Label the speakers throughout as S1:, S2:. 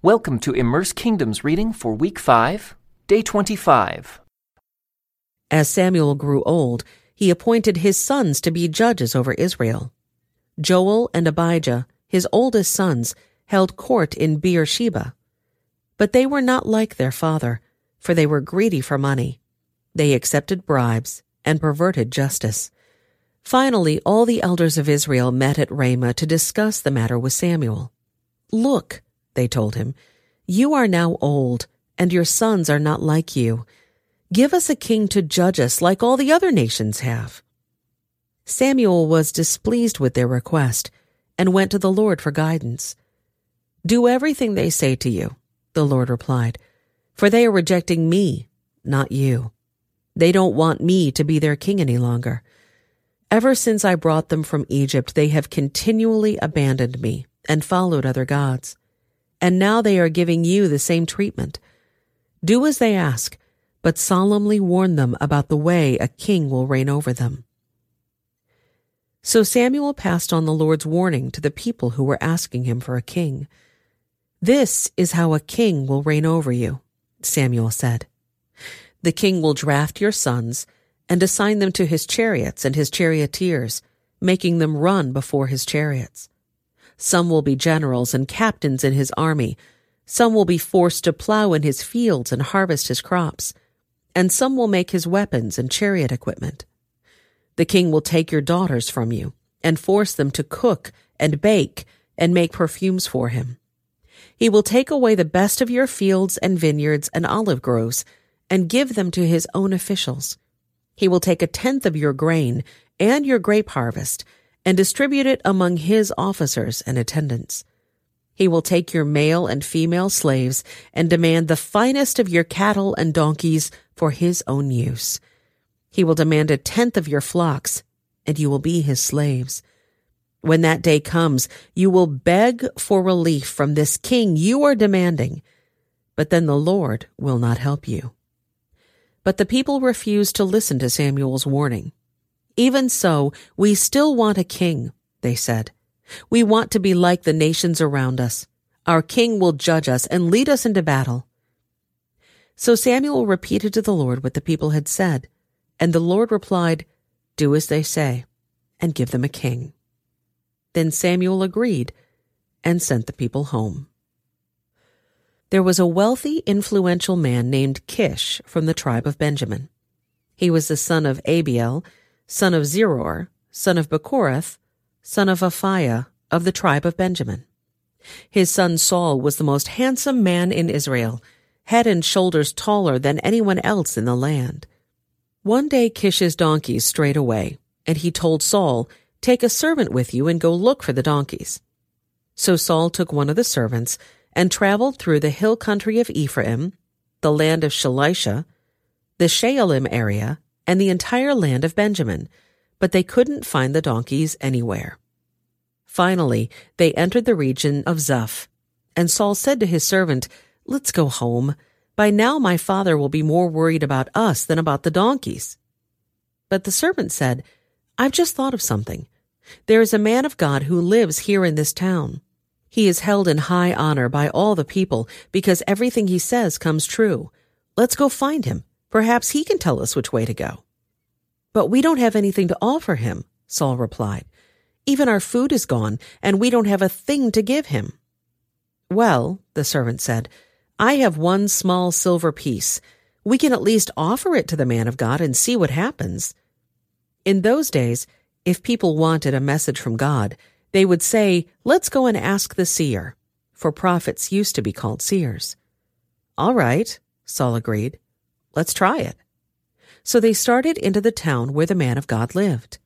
S1: Welcome to Immerse Kingdoms reading for week 5, day 25.
S2: As Samuel grew old, he appointed his sons to be judges over Israel. Joel and Abijah, his oldest sons, held court in Beersheba. But they were not like their father, for they were greedy for money. They accepted bribes and perverted justice. Finally, all the elders of Israel met at Ramah to discuss the matter with Samuel. Look, they told him. You are now old, and your sons are not like you. Give us a king to judge us like all the other nations have. Samuel was displeased with their request and went to the Lord for guidance. Do everything they say to you, the Lord replied, for they are rejecting me, not you. They don't want me to be their king any longer. Ever since I brought them from Egypt, they have continually abandoned me and followed other gods and now they are giving you the same treatment. Do as they ask, but solemnly warn them about the way a king will reign over them. So Samuel passed on the Lord's warning to the people who were asking him for a king. This is how a king will reign over you, Samuel said. The king will draft your sons and assign them to his chariots and his charioteers, making them run before his chariots. Some will be generals and captains in his army. Some will be forced to plow in his fields and harvest his crops. And some will make his weapons and chariot equipment. The king will take your daughters from you and force them to cook and bake and make perfumes for him. He will take away the best of your fields and vineyards and olive groves and give them to his own officials. He will take a tenth of your grain and your grape harvest and distribute it among his officers and attendants. He will take your male and female slaves and demand the finest of your cattle and donkeys for his own use. He will demand a tenth of your flocks, and you will be his slaves. When that day comes, you will beg for relief from this king you are demanding, but then the Lord will not help you. But the people refused to listen to Samuel's warning. Even so, we still want a king, they said. We want to be like the nations around us. Our king will judge us and lead us into battle. So Samuel repeated to the Lord what the people had said, and the Lord replied, Do as they say, and give them a king. Then Samuel agreed and sent the people home. There was a wealthy, influential man named Kish from the tribe of Benjamin. He was the son of Abiel, son of Zeror, son of Bechorath, son of Aphiah, of the tribe of Benjamin. His son Saul was the most handsome man in Israel, head and shoulders taller than anyone else in the land. One day Kish's donkeys strayed away, and he told Saul, Take a servant with you and go look for the donkeys. So Saul took one of the servants and traveled through the hill country of Ephraim, the land of Shalisha, the Shaalim area, and the entire land of Benjamin, but they couldn't find the donkeys anywhere. Finally, they entered the region of Zuph, and Saul said to his servant, Let's go home. By now my father will be more worried about us than about the donkeys. But the servant said, I've just thought of something. There is a man of God who lives here in this town. He is held in high honor by all the people because everything he says comes true. Let's go find him. Perhaps he can tell us which way to go. But we don't have anything to offer him, Saul replied. Even our food is gone, and we don't have a thing to give him. Well, the servant said, I have one small silver piece. We can at least offer it to the man of God and see what happens. In those days, if people wanted a message from God, they would say, Let's go and ask the seer, for prophets used to be called seers. All right, Saul agreed. Let's try it. So they started into the town where the man of God lived.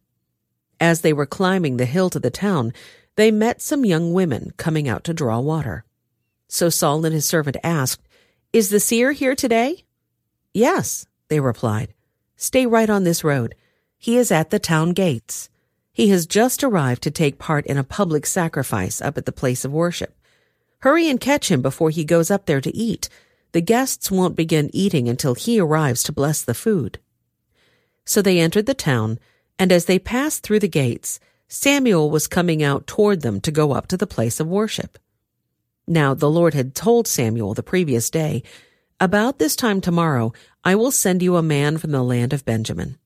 S2: As they were climbing the hill to the town, they met some young women coming out to draw water. So Saul and his servant asked, Is the seer here today? Yes, they replied. Stay right on this road. He is at the town gates. He has just arrived to take part in a public sacrifice up at the place of worship. Hurry and catch him before he goes up there to eat, the guests won't begin eating until he arrives to bless the food. So they entered the town, and as they passed through the gates, Samuel was coming out toward them to go up to the place of worship. Now the Lord had told Samuel the previous day, About this time tomorrow I will send you a man from the land of Benjamin.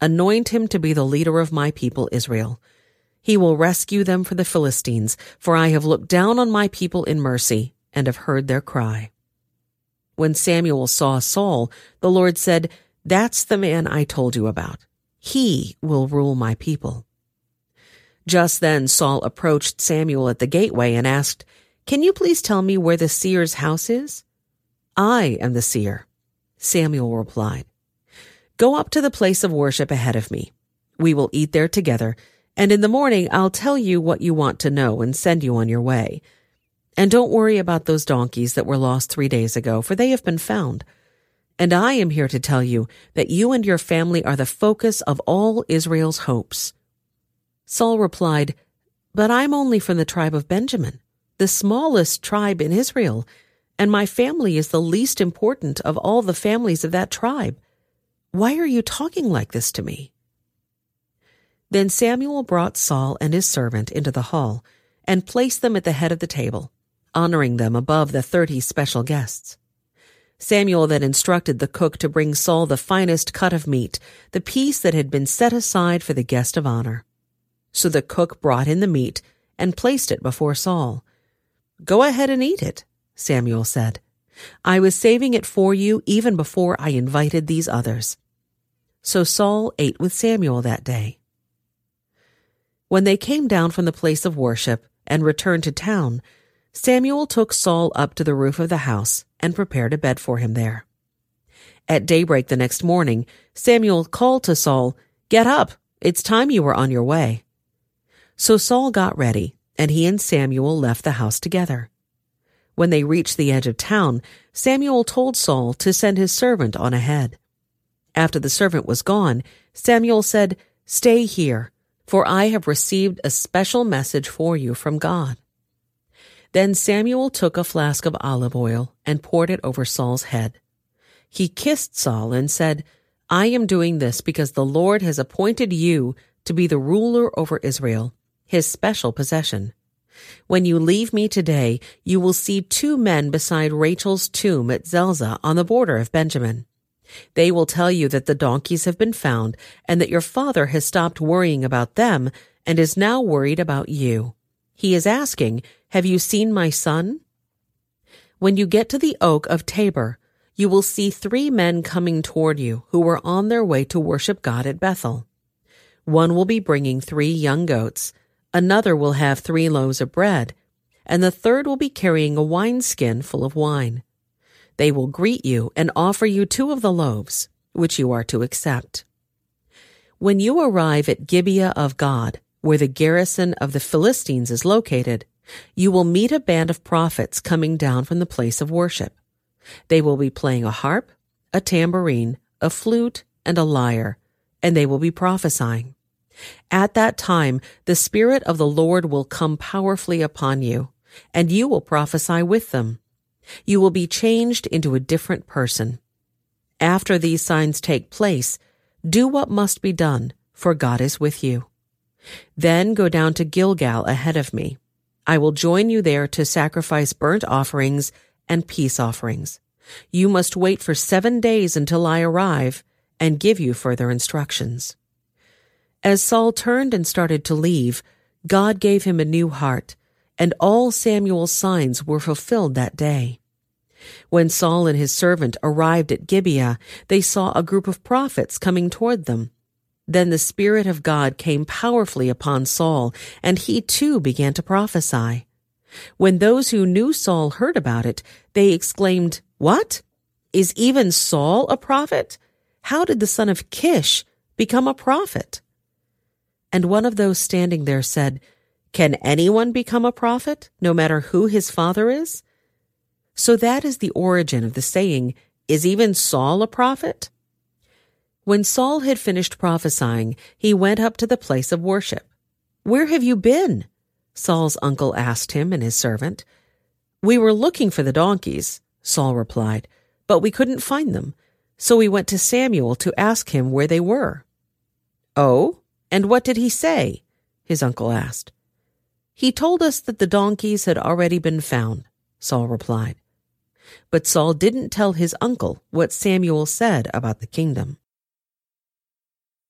S2: Anoint him to be the leader of my people Israel. He will rescue them from the Philistines, for I have looked down on my people in mercy and have heard their cry. When Samuel saw Saul, the Lord said, That's the man I told you about. He will rule my people. Just then Saul approached Samuel at the gateway and asked, Can you please tell me where the seer's house is? I am the seer. Samuel replied, Go up to the place of worship ahead of me. We will eat there together, and in the morning I'll tell you what you want to know and send you on your way. And don't worry about those donkeys that were lost three days ago, for they have been found. And I am here to tell you that you and your family are the focus of all Israel's hopes. Saul replied, But I'm only from the tribe of Benjamin, the smallest tribe in Israel, and my family is the least important of all the families of that tribe. Why are you talking like this to me? Then Samuel brought Saul and his servant into the hall and placed them at the head of the table, honoring them above the thirty special guests. Samuel then instructed the cook to bring Saul the finest cut of meat, the piece that had been set aside for the guest of honor. So the cook brought in the meat and placed it before Saul. Go ahead and eat it, Samuel said. I was saving it for you even before I invited these others. So Saul ate with Samuel that day. When they came down from the place of worship and returned to town, Samuel took Saul up to the roof of the house and prepared a bed for him there. At daybreak the next morning, Samuel called to Saul, Get up! It's time you were on your way. So Saul got ready, and he and Samuel left the house together. When they reached the edge of town, Samuel told Saul to send his servant on ahead. After the servant was gone, Samuel said, Stay here, for I have received a special message for you from God. Then Samuel took a flask of olive oil and poured it over Saul's head. He kissed Saul and said, I am doing this because the Lord has appointed you to be the ruler over Israel his special possession. When you leave me today, you will see two men beside Rachel's tomb at Zelzah on the border of Benjamin. They will tell you that the donkeys have been found and that your father has stopped worrying about them and is now worried about you. He is asking, Have you seen my son? When you get to the oak of Tabor, you will see three men coming toward you who were on their way to worship God at Bethel. One will be bringing three young goats Another will have three loaves of bread, and the third will be carrying a wineskin full of wine. They will greet you and offer you two of the loaves, which you are to accept. When you arrive at Gibeah of God, where the garrison of the Philistines is located, you will meet a band of prophets coming down from the place of worship. They will be playing a harp, a tambourine, a flute, and a lyre, and they will be prophesying. At that time, the Spirit of the Lord will come powerfully upon you, and you will prophesy with them. You will be changed into a different person. After these signs take place, do what must be done, for God is with you. Then go down to Gilgal ahead of me. I will join you there to sacrifice burnt offerings and peace offerings. You must wait for seven days until I arrive and give you further instructions. As Saul turned and started to leave, God gave him a new heart, and all Samuel's signs were fulfilled that day. When Saul and his servant arrived at Gibeah, they saw a group of prophets coming toward them. Then the Spirit of God came powerfully upon Saul, and he too began to prophesy. When those who knew Saul heard about it, they exclaimed, What? Is even Saul a prophet? How did the son of Kish become a prophet? And one of those standing there said, Can anyone become a prophet, no matter who his father is? So that is the origin of the saying, Is even Saul a prophet? When Saul had finished prophesying, he went up to the place of worship. Where have you been? Saul's uncle asked him and his servant. We were looking for the donkeys, Saul replied, but we couldn't find them. So we went to Samuel to ask him where they were. Oh? And what did he say? his uncle asked. He told us that the donkeys had already been found, Saul replied. But Saul didn't tell his uncle what Samuel said about the kingdom.